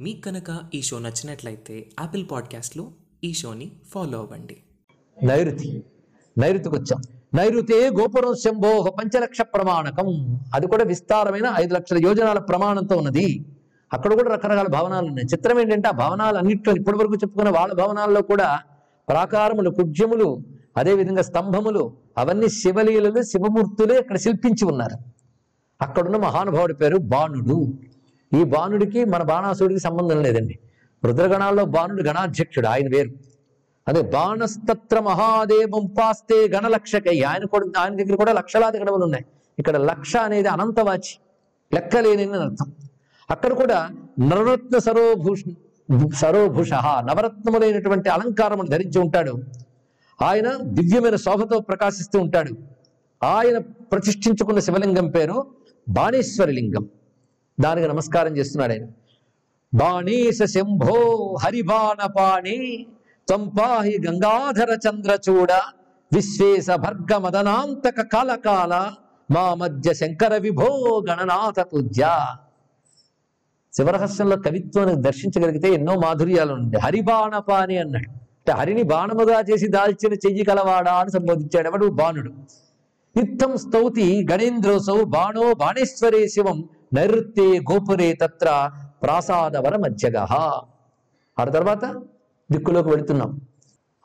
మీకు కనుక ఈ షో నచ్చినట్లయితే యాపిల్ పాడ్కాస్ట్లో ఈ షోని ఫాలో అవ్వండి. నైరుతి నైరుతికి వచ్చాం నైరుతే గోపురం శంభోహ పంచలక్ష ప్రమాణకం. అది కూడా విస్తారమైన ఐదు లక్షల యోజనాల ప్రమాణంతో ఉన్నది. అక్కడ కూడా రకరకాల భవనాలు ఉన్నాయి. చిత్రం ఏంటంటే ఆ భవనాలు అన్నింటిలో ఇప్పటి వరకు చెప్పుకున్న వాళ్ళ భవనాల్లో కూడా ప్రాకారములు కుడ్యములు అదేవిధంగా స్తంభములు అవన్నీ శివలీలలు శివమూర్తులే అక్కడ శిల్పించి ఉన్నారు. అక్కడున్న మహానుభావుడి పేరు బాణుడు. ఈ బాణుడికి మన బాణాసుడికి సంబంధం లేదండి. రుద్రగణాల్లో బాణుడు గణాధ్యక్షుడు ఆయన వేరు. అదే బాణస్తత్ర మహాదేవం పాస్తే గణలక్షకై. ఆయన కూడా ఆయన దగ్గర కూడా లక్షలాది గణములు ఉన్నాయి. ఇక్కడ లక్ష అనేది అనంతవాచి. లెక్కలేని అర్థం. అక్కడ కూడా నవరత్న సరోభూష్ సరోభూష నవరత్నములైనటువంటి అలంకారమును ధరించి ఉంటాడు. ఆయన దివ్యమైన శోభతో ప్రకాశిస్తూ ఉంటాడు. ఆయన ప్రతిష్ఠించుకున్న శివలింగం పేరు బాణేశ్వరి లింగం దానికి నమస్కారం చేస్తున్నాడు ఆయన. బాణేశ శంభో హరిబాణపాణి తంపాహి గంగాధర చంద్రచూడ విశ్వేశ భర్గ మదనాంతక కాలకాల మా మధ్య శంకర విభో గణనాథ పూజ్య. శివరహస్యంలో కవిత్వాన్ని దర్శించగలిగితే ఎన్నో మాధుర్యాలు ఉంటాయి హరిబాణపాణి అన్నాడు. అంటే హరిని బాణముగా చేసి దాల్చిన చెయ్యి కలవాడా అని సంబోధించాడు ఎవడు? బాణుడు. ఇత్తం స్తౌతి గణేంద్రోసౌ బాణో బాణేశ్వరే శివం నైరుత్తే గోపురే తత్ర ప్రాసాదవర మధ్యగ. ఆ తర్వాత దిక్కులోకి వెళుతున్నాం.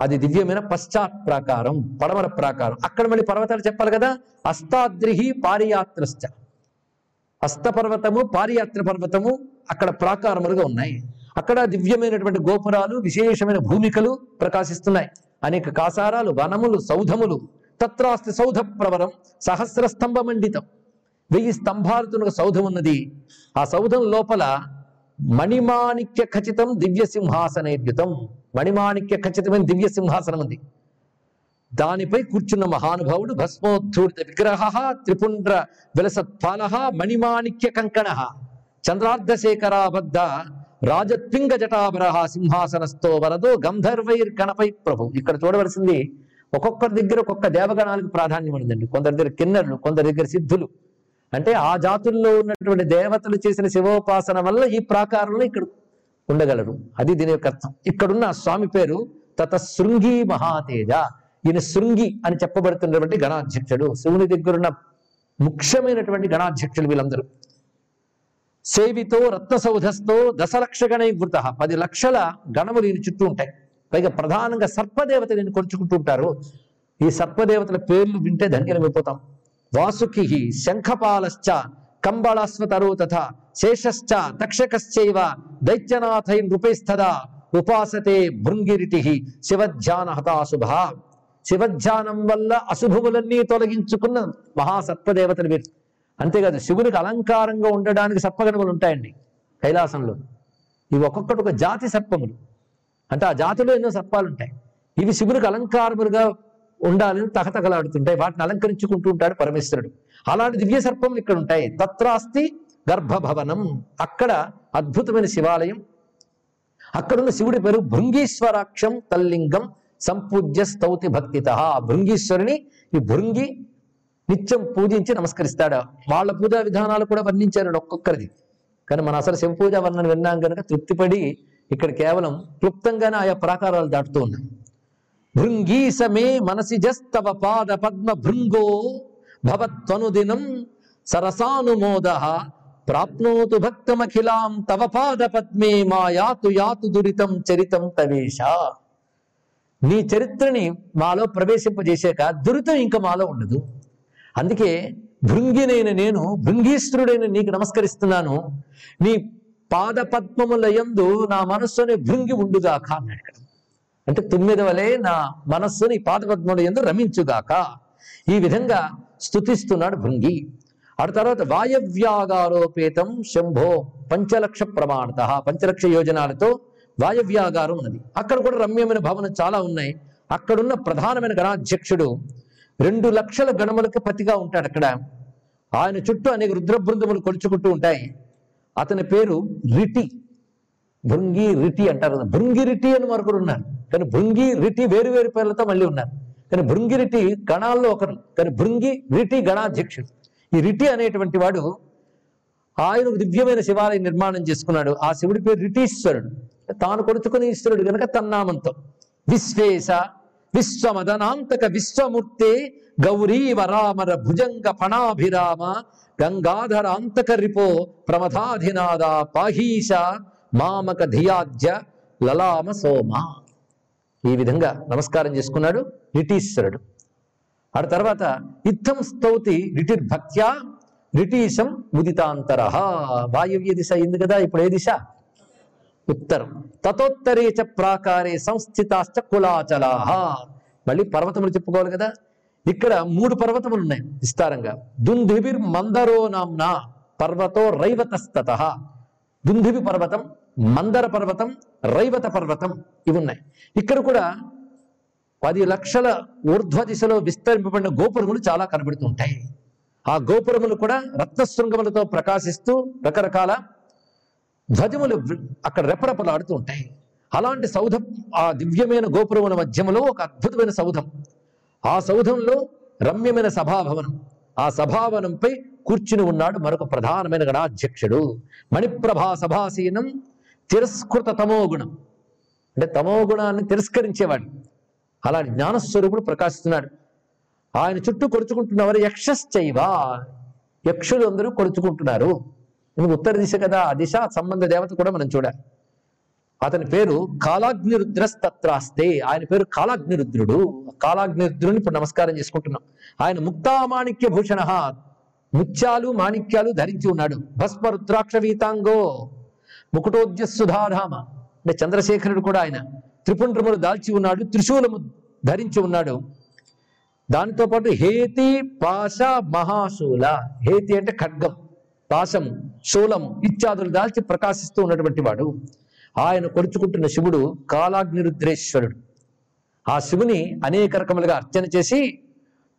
అది దివ్యమైన పశ్చాత్ ప్రాకారం పడమర ప్రాకారం. అక్కడ మళ్ళీ పర్వతాలు చెప్పాలి కదా? అస్తాద్రిహి పారియాత్రశ్చ. హస్తపర్వతము పారియాత్ర పర్వతము అక్కడ ప్రాకారములుగా ఉన్నాయి. అక్కడ దివ్యమైనటువంటి గోపురాలు విశేషమైన భూమికలు ప్రకాశిస్తున్నాయి. అనేక కాసారాలు వనములు సౌధములు. తత్రాస్తి సౌధ ప్రవరం సహస్ర స్తంభ మండితం వెయ్యి స్తంభాలతో ఒక సౌధం ఉన్నది. ఆ సౌధం లోపల మణిమాణిక్య ఖచ్చితం దివ్య సింహాసనేర్యుతం మణిమాణిక్య ఖచ్చితమైన దివ్య సింహాసనం ఉంది. దానిపై కూర్చున్న మహానుభావుడు భస్మోద్ధూరిత విగ్రహ త్రిపుండ్ర విలసత్పాల మణిమాణిక్య కంకణ చంద్రార్ధశేఖరాబద్ధ రాజత్పింగ జటాభర సింహాసనస్తో వరదో గంధర్వైర్ గణపై ప్రభు. ఇక్కడ చూడవలసింది ఒక్కొక్కరి దగ్గర ఒక్కొక్క దేవగణాలకు ప్రాధాన్యం ఉందండి. కొందరి దగ్గర కిన్నరులు కొందరి దగ్గర సిద్ధులు. అంటే ఆ జాతుల్లో ఉన్నటువంటి దేవతలు చేసిన శివోపాసన వల్ల ఈ ప్రాకారంలో ఇక్కడ ఉండగలరు. అది దీని యొక్క అర్థం. ఇక్కడున్న స్వామి పేరు తత శృంగి మహాతేజ. ఈయన శృంగి అని చెప్పబడుతున్నటువంటి గణాధ్యక్షుడు. శివుని దగ్గరున్న ముఖ్యమైనటువంటి గణాధ్యక్షులు వీళ్ళందరూ. సేవితో రత్నసౌధస్తో దశలక్ష గణైవృత పది లక్షల గణములు ఈయన చుట్టూ ఉంటాయి. పైగా ప్రధానంగా సర్పదేవత నేను కొలుచుకుంటూ ఉంటారు. ఈ సర్పదేవతల పేర్లు వింటే ధన్యమైపోతాం వాసుకి శంఖపాలశ్చ కంబళాశ్వతరో తథ శేషశ్చ తక్షకశ్చైవ దైత్యనాథై నృపేస్తదా ఉపాసతే భృంగిరిటి శివధ్యాన హతాశుభ శివధ్యానం వల్ల అశుభములన్నీ తొలగించుకున్న మహాసర్పదేవతలు వీరు. అంతేకాదు శివునికి అలంకారంగా ఉండడానికి సర్పగణములు ఉంటాయండి కైలాసంలో. ఇవి ఒక్కొక్కటి ఒక జాతి సర్పములు అంటే ఆ జాతిలో ఎన్నో సర్పాలు ఉంటాయి ఇవి శివునికి అలంకారములుగా ఉండాలని తహతగలాడుతుంటాయి వాటిని అలంకరించుకుంటూ ఉంటాడు పరమేశ్వరుడు. అలాంటి దివ్య సర్పములు ఇక్కడ ఉంటాయి. తత్రాస్తి గర్భభవనం. అక్కడ అద్భుతమైన శివాలయం. అక్కడున్న శివుడి పేరు భృంగీశ్వరాక్షం తల్లింగం సంపూజ్య స్తౌతి భక్తిత. భృంగీశ్వరుని ఈ భృంగి నిత్యం పూజించి నమస్కరిస్తాడు. వాళ్ళ పూజా విధానాలు కూడా వర్ణించారు ఒక్కొక్కరిది. కానీ మన అసలు శివ పూజ వర్ణన విన్నాం కనుక తృప్తిపడి ఇక్కడ కేవలం క్లుప్తంగానే ఆయా ప్రాకారాలు దాటుతూ ఉన్నాం భృంగీసమే మనసిజస్తవ పాద పద్మ భృంగో భవత్వనుదినం సరసానుమోద. ప్రాప్నోతు భక్తమఖిలాం తవ పాద పద్మే మా యాతు యాతు దురితం చరితం తవేశ నీ చరిత్రని మాలో ప్రవేశింపజేసాక దురితం ఇంకా మాలో ఉండదు. అందుకే భృంగినైన నేను భృంగీశ్వరుడైన నీకు నమస్కరిస్తున్నాను. నీ పాద పద్మములయందు నా మనస్సుని భృంగి ఉండుగాక అన్నాడు అంటే తుమ్మిద వలె నా మనస్సుని పాదపద్మడు ఎందు రమించుగాక. ఈ విధంగా స్తుతిస్తున్నాడు భృంగి. ఆ తర్వాత వాయవ్యాగారోపేతం శంభో పంచలక్ష ప్రమాణత. పంచలక్ష యోజనాలతో వాయవ్యాగారం ఉన్నది. అక్కడ కూడా రమ్యమైన భావన చాలా ఉన్నాయి. అక్కడున్న ప్రధానమైన గణాధ్యక్షుడు రెండు లక్షల గణములకు పతిగా ఉంటాడు అక్కడ. ఆయన చుట్టూ అనేక రుద్ర బృందములు కొలుచుకుంటూ ఉంటాయి. అతని పేరు రిటి. భృంగి రిటి అంటారు కదా. భృంగి రిటి అని మరొకరు ఉన్నారు. కానీ భృంగి రిటి వేరు వేరు పేర్లతో మళ్ళీ ఉన్నారు. కానీ భృంగి రిటి గణాల్లో ఒకరు. కానీ భృంగి రిటి గణాధ్యక్షుడు. ఈ రిటి అనేటువంటి వాడు ఆయన దివ్యమైన శివాలయం నిర్మాణం చేసుకున్నాడు. ఆ శివుడి పేరు రిటీశ్వరుడు. తాను కొడుచుకుని ఈశ్వరుడు గనక తన్నామంతో విశ్వేశ విశ్వమదనాంతక విశ్వమూర్తే గౌరీ వరామర భుజంగ ఫణాభిరామ గంగాధరాంతక రిపో ప్రమథాధినాద పాహీశ మామక ధియాజ్య లలామ సోమ. ఈ విధంగా నమస్కారం చేసుకున్నాడు రిటీశ్వరుడు. ఆ తర్వాత ఇత్తం స్తౌతి రిటిర్భక్త్యా రిటీశం ముదితాంతర. వాయువ్య దిశ అయింది కదా ఇప్పుడు ఏ దిశ? ఉత్తరం. తతోత్తరే చ ప్రాకారే సంస్థితాశ్చ కులాచలా. మళ్ళీ పర్వతములు చెప్పుకోవాలి కదా. ఇక్కడ మూడు పర్వతములు ఉన్నాయి విస్తారంగా. దుందిభిర్ మందరో నామ్నా పర్వతో రైవతస్తత. దుందిభి పర్వతం మందర పర్వతం రైవత పర్వతం ఇవి ఉన్నాయి. ఇక్కడ కూడా పది లక్షల ఊర్ధ్వ దిశలో విస్తరింపబడిన గోపురములు చాలా కనబడుతుంటాయి ఆ గోపురములు కూడా రత్నశృంగములతో ప్రకాశిస్తూ రకరకాల ధ్వజములు అక్కడ రెపరెపలాడుతూ ఉంటాయి. అలాంటి సౌధం ఆ దివ్యమైన గోపురముల మధ్యములో ఒక అద్భుతమైన సౌధం. ఆ సౌధంలో రమ్యమైన సభాభవనం. ఆ సభావనంపై కూర్చుని ఉన్నాడు మరొక ప్రధానమైన గణాధ్యక్షుడు. మణిప్రభా సభాసీనం తిరస్కృత తమోగుణం అంటే తమోగుణాన్ని తిరస్కరించేవాడు. అలాంటి జ్ఞానస్వరూపుడు ప్రకాశిస్తున్నాడు. ఆయన చుట్టూ కొడుచుకుంటున్నవారు యక్షశ్చైవ. యక్షులు అందరూ కొడుచుకుంటున్నారు ఇది ఉత్తర దిశ కదా ఆ దిశ సంబంధ దేవత కూడా మనం చూడాలి. అతని పేరు కాలాగ్నిరుద్రస్తత్రాస్తే. ఆయన పేరు కాలాగ్నిరుద్రుడు. కాలాగ్నిరుద్రుని ఇప్పుడు నమస్కారం చేసుకుంటున్నాం. ఆయన ముక్తామాణిక్య భూషణ. ముత్యాలు మాణిక్యాలు ధరించి ఉన్నాడు. భస్మ రుద్రాక్ష వీతాంగో. ముకుటోద్య సుధారామ అంటే చంద్రశేఖరుడు కూడా ఆయన. త్రిపుండ్రములు దాల్చి ఉన్నాడు త్రిశూలము ధరించి ఉన్నాడు. దానితో పాటు హేతి పాశ మహాశూల. హేతి అంటే ఖడ్గం పాశం శూలం ఇత్యాదులు దాల్చి ప్రకాశిస్తూ ఉన్నటువంటి వాడు. ఆయన కొడుచుకుంటున్న శివుడు కాలాగ్నిరుద్రేశ్వరుడు. ఆ శివుని అనేక రకములుగా అర్చన చేసి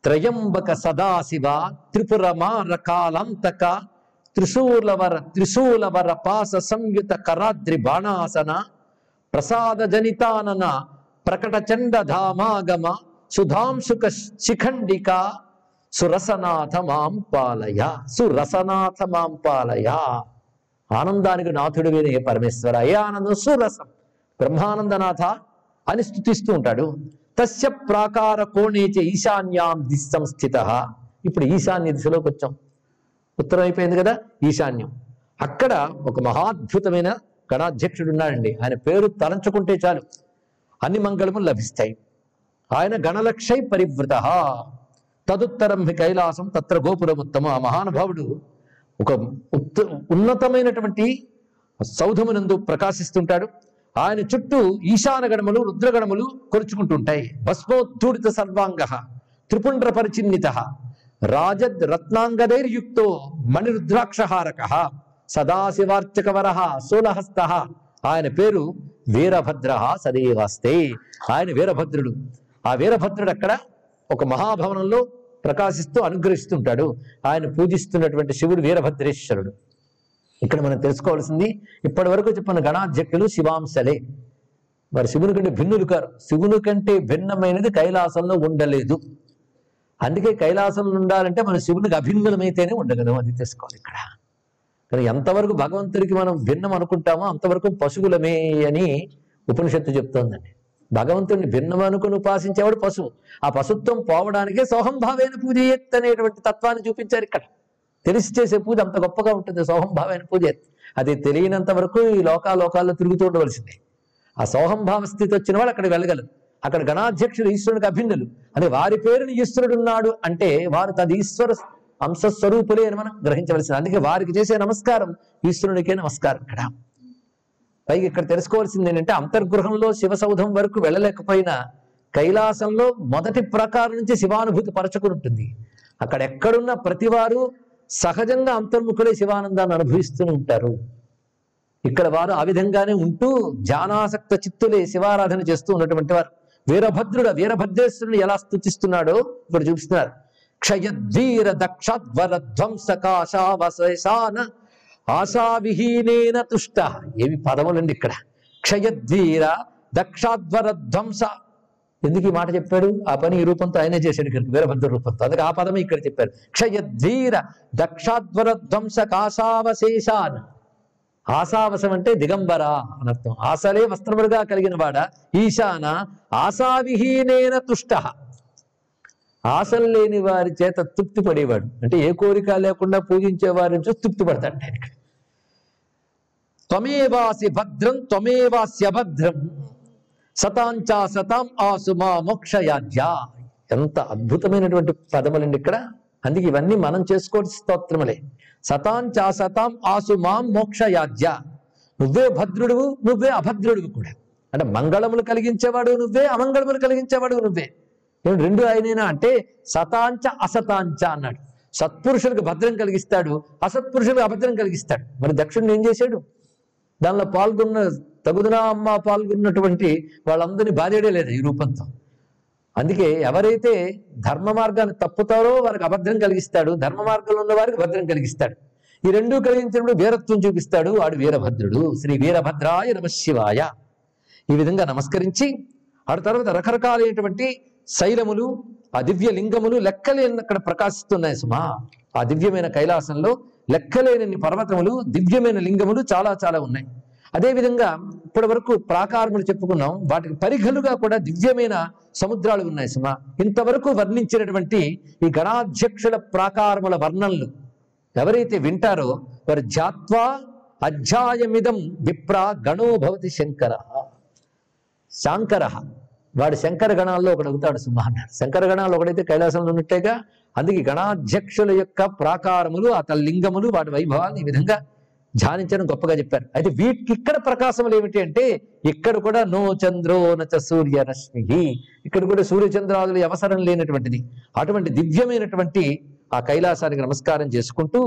త్రయంబక సదాశివ త్రిపురమార కాలాంతక త్రిశూలవర త్రిశూలవర పాస సంయుత కరాద్రి బాణాసన ప్రసాద జనితానన ప్రకట చండ ధామాగమ సుధాంశుక శిఖండిక సురసనాథ మాం పాలయ సురసనాథ మాం పాలయ. ఆనందానికి నాథుడు వినే పరమేశ్వర ఏ ఆనందం సురసం. బ్రహ్మానందనాథ అని స్థుతిస్తూ ఉంటాడు. తస్య ప్రాకార కోణేచ ఈశాన్యాం దిశం స్థిత ఇప్పుడు ఈశాన్య దిశలోకి వచ్చాం. ఉత్తరం అయిపోయింది కదా? ఈశాన్యం. అక్కడ ఒక మహాద్భుతమైన గణాధ్యక్షుడు ఉన్నాడండి ఆయన పేరు తలంచుకుంటే చాలు. అన్ని మంగళములు లభిస్తాయి. ఆయన గణలక్షై పరివృత. తదుత్తరం హి కైలాసం తత్ర గోపురముత్తమ. ఆ మహానుభావుడు ఒక ఉత్త ఉన్నతమైనటువంటి సౌధమునందు ప్రకాశిస్తుంటాడు. ఆయన చుట్టూ ఈశాన గణములు రుద్రగణములు కొలుచుకుంటుంటాయి. భస్మోద్ధూడిత సర్వాంగ త్రిపుండ్ర పరిచిన్నిత రాజద్ రత్నాంగదైర్యుక్తో మణిరుద్రాక్షహారక సదాశివార్చకవర సోలహస్త ఆయన పేరు వీరభద్ర సదేవాస్తే. ఆయన వీరభద్రుడు. ఆ వీరభద్రుడు అక్కడ ఒక మహాభవనంలో ప్రకాశిస్తూ అనుగ్రహిస్తుంటాడు. ఆయన పూజిస్తున్నటువంటి శివుడు వీరభద్రేశ్వరుడు. ఇక్కడ మనం తెలుసుకోవాల్సింది ఇప్పటి వరకు చెప్పిన గణాధ్యక్షులు శివాంశలే. మరి శివుని కంటే భిన్నులు కారు. శివుని కంటే భిన్నమైనది కైలాసంలో ఉండలేదు. అందుకే కైలాసంలో ఉండాలంటే మన శివునికి అభిన్నమైతేనే ఉండగలం అది తెలుసుకోవాలి ఇక్కడ. కానీ ఎంతవరకు భగవంతుడికి మనం భిన్నం అనుకుంటామో అంతవరకు పశువులమే అని ఉపనిషత్తు చెప్తోందండి. భగవంతుడిని భిన్నం అనుకుని ఉపాసించేవాడు పశువు. ఆ పశుత్వం పోవడానికే సోహంభావైన పూజ ఎత్ అనేటువంటి తత్వాన్ని చూపించారు ఇక్కడ. తెలిసి చేసే పూజ అంత గొప్పగా ఉంటుంది సోహంభావైన పూజ ఎత్ అది తెలియనంత వరకు ఈ లోకాలోకాల్లో తిరుగుతూ ఉండవలసిందే. ఆ సోహంభావ స్థితి వచ్చిన వాళ్ళు అక్కడ వెళ్ళగలరు అక్కడ గణాధ్యక్షుడు ఈశ్వరునికి అభిన్నులు. అని వారి పేరుని ఈశ్వరుడు ఉన్నాడు అంటే వారు తది ఈశ్వర అంశస్వరూపులే అని మనం గ్రహించవలసింది. అందుకే వారికి చేసే నమస్కారం ఈశ్వరునికే నమస్కారం ఇక్కడ. పైగా ఇక్కడ తెలుసుకోవాల్సింది ఏంటంటే అంతర్గృహంలో శివసౌధం వరకు వెళ్ళలేకపోయినా కైలాసంలో మొదటి ప్రకారం నుంచి శివానుభూతి పరచుకుని ఉంటుంది. అక్కడ ఎక్కడున్న ప్రతివారు సహజంగా అంతర్ముఖులే శివానందాన్ని అనుభవిస్తూనే ఉంటారు. ఇక్కడ వారు ఆ విధంగానే ఉంటూ ధ్యానాసక్త చిత్తులే శివారాధన చేస్తూ ఉన్నటువంటి వారు. వీరభద్రుడు వీరభద్రేశ్వరుని ఎలా స్థుతిస్తున్నాడో ఇప్పుడు చూపిస్తున్నారు. క్షయద్వీర దక్షాధ్వర ధ్వంసకాశావశేషాన ఆశావిహీనేన తుష్ట. ఏవి పదములండి ఇక్కడ? క్షయద్వీర దక్షాధ్వర ధ్వంస. ఎందుకు ఈ మాట చెప్పాడు? ఆ పని ఈ రూపంతో ఆయనే చేశాడు ఇక్కడ వీరభద్ర రూపంతో. అందుకే ఆ పదమే ఇక్కడ చెప్పారు. క్షయధీర దక్షాధ్వర ధ్వంస కాశావశేషాన్. ఆశావశం అంటే దిగంబర అనర్థం ఆశలే వస్త్రములుగా కలిగిన వాడ ఈశాన ఆశావిహీనేన తుష్ట. ఆశలు లేని వారి చేత తృప్తి పడేవాడు. అంటే ఏ కోరిక లేకుండా పూజించే వారిని చూసి తృప్తి పడతాడు ఆయన త్వమేవాసి భద్రం త్వమేవాస్య భద్రం. సతాంచా సతాం ఆసు మా మోక్షయాజ్య ఎంత అద్భుతమైనటువంటి పదములండి ఇక్కడ. అందుకే ఇవన్నీ మనం చేసుకోవాల్సిన స్తోత్రములే. సతాంచా సతాం ఆసు మాం మోక్షయాజ్య నువ్వే భద్రుడువు నువ్వే అభద్రుడువు కూడా. అంటే మంగళములు కలిగించేవాడు నువ్వే అమంగళములు కలిగించేవాడు నువ్వే. నేను రెండు ఆయనైనా అంటే సతాంచ అసతాంచ అన్నాడు. సత్పురుషులకు భద్రం కలిగిస్తాడు అసత్పురుషులకు అభద్రం కలిగిస్తాడు. మరి దక్షుడిని ఏం చేశాడు? దానిలో పాల్గొన్న తగుదనా అమ్మ పాల్గొన్నటువంటి వాళ్ళందరినీ బాధేయడే లేదు ఈ రూపంతో. అందుకే ఎవరైతే ధర్మ మార్గాన్ని తప్పుతారో వారికి అబద్ధం కలిగిస్తాడు ధర్మ మార్గంలో ఉన్న వారికి భద్రం కలిగిస్తాడు. ఈ రెండూ కలిగించినప్పుడు వీరత్వం చూపిస్తాడు వాడు వీరభద్రుడు. శ్రీ వీరభద్రాయ నమ శివాయ. ఈ విధంగా నమస్కరించి ఆ తర్వాత రకరకాలైనటువంటి శైలములు ఆ దివ్య లింగములు లెక్కలేని అక్కడ ప్రకాశిస్తున్నాయి సుమా. ఆ దివ్యమైన కైలాసంలో లెక్కలేని పర్వతములు దివ్యమైన లింగములు చాలా చాలా ఉన్నాయి. అదేవిధంగా ఇప్పటి వరకు ప్రాకారములు చెప్పుకున్నాం. వాటికి పరిఘలుగా కూడా దివ్యమైన సముద్రాలు ఉన్నాయి సుమ. ఇంతవరకు వర్ణించినటువంటి ఈ గణాధ్యక్షుల ప్రాకారముల వర్ణనలు ఎవరైతే వింటారో వారు జాత్వా అధ్యాయమిదం విప్ర గణోభవతి శంకర. శాంకర. వాడు శంకర గణాల్లో ఒకడు అవుతాడు సుమ అన్నాడు. శంకర గణాలు ఒకడైతే కైలాసంలో ఉన్నట్టేగా. అందుకే గణాధ్యక్షుల యొక్క ప్రాకారములు ఆ లింగములు వాటి వైభవాన్ని ఈ విధంగా ధ్యానించడం గొప్పగా చెప్పారు. అయితే వీటికి ఇక్కడ ప్రకాశములు ఏమిటి అంటే ఇక్కడ కూడా నో చంద్రో నచ సూర్య రశ్మి ఇక్కడ కూడా సూర్యచంద్రాదులు అవసరం లేనటువంటిది. అటువంటి దివ్యమైనటువంటి ఆ కైలాసానికి నమస్కారం చేసుకుంటూ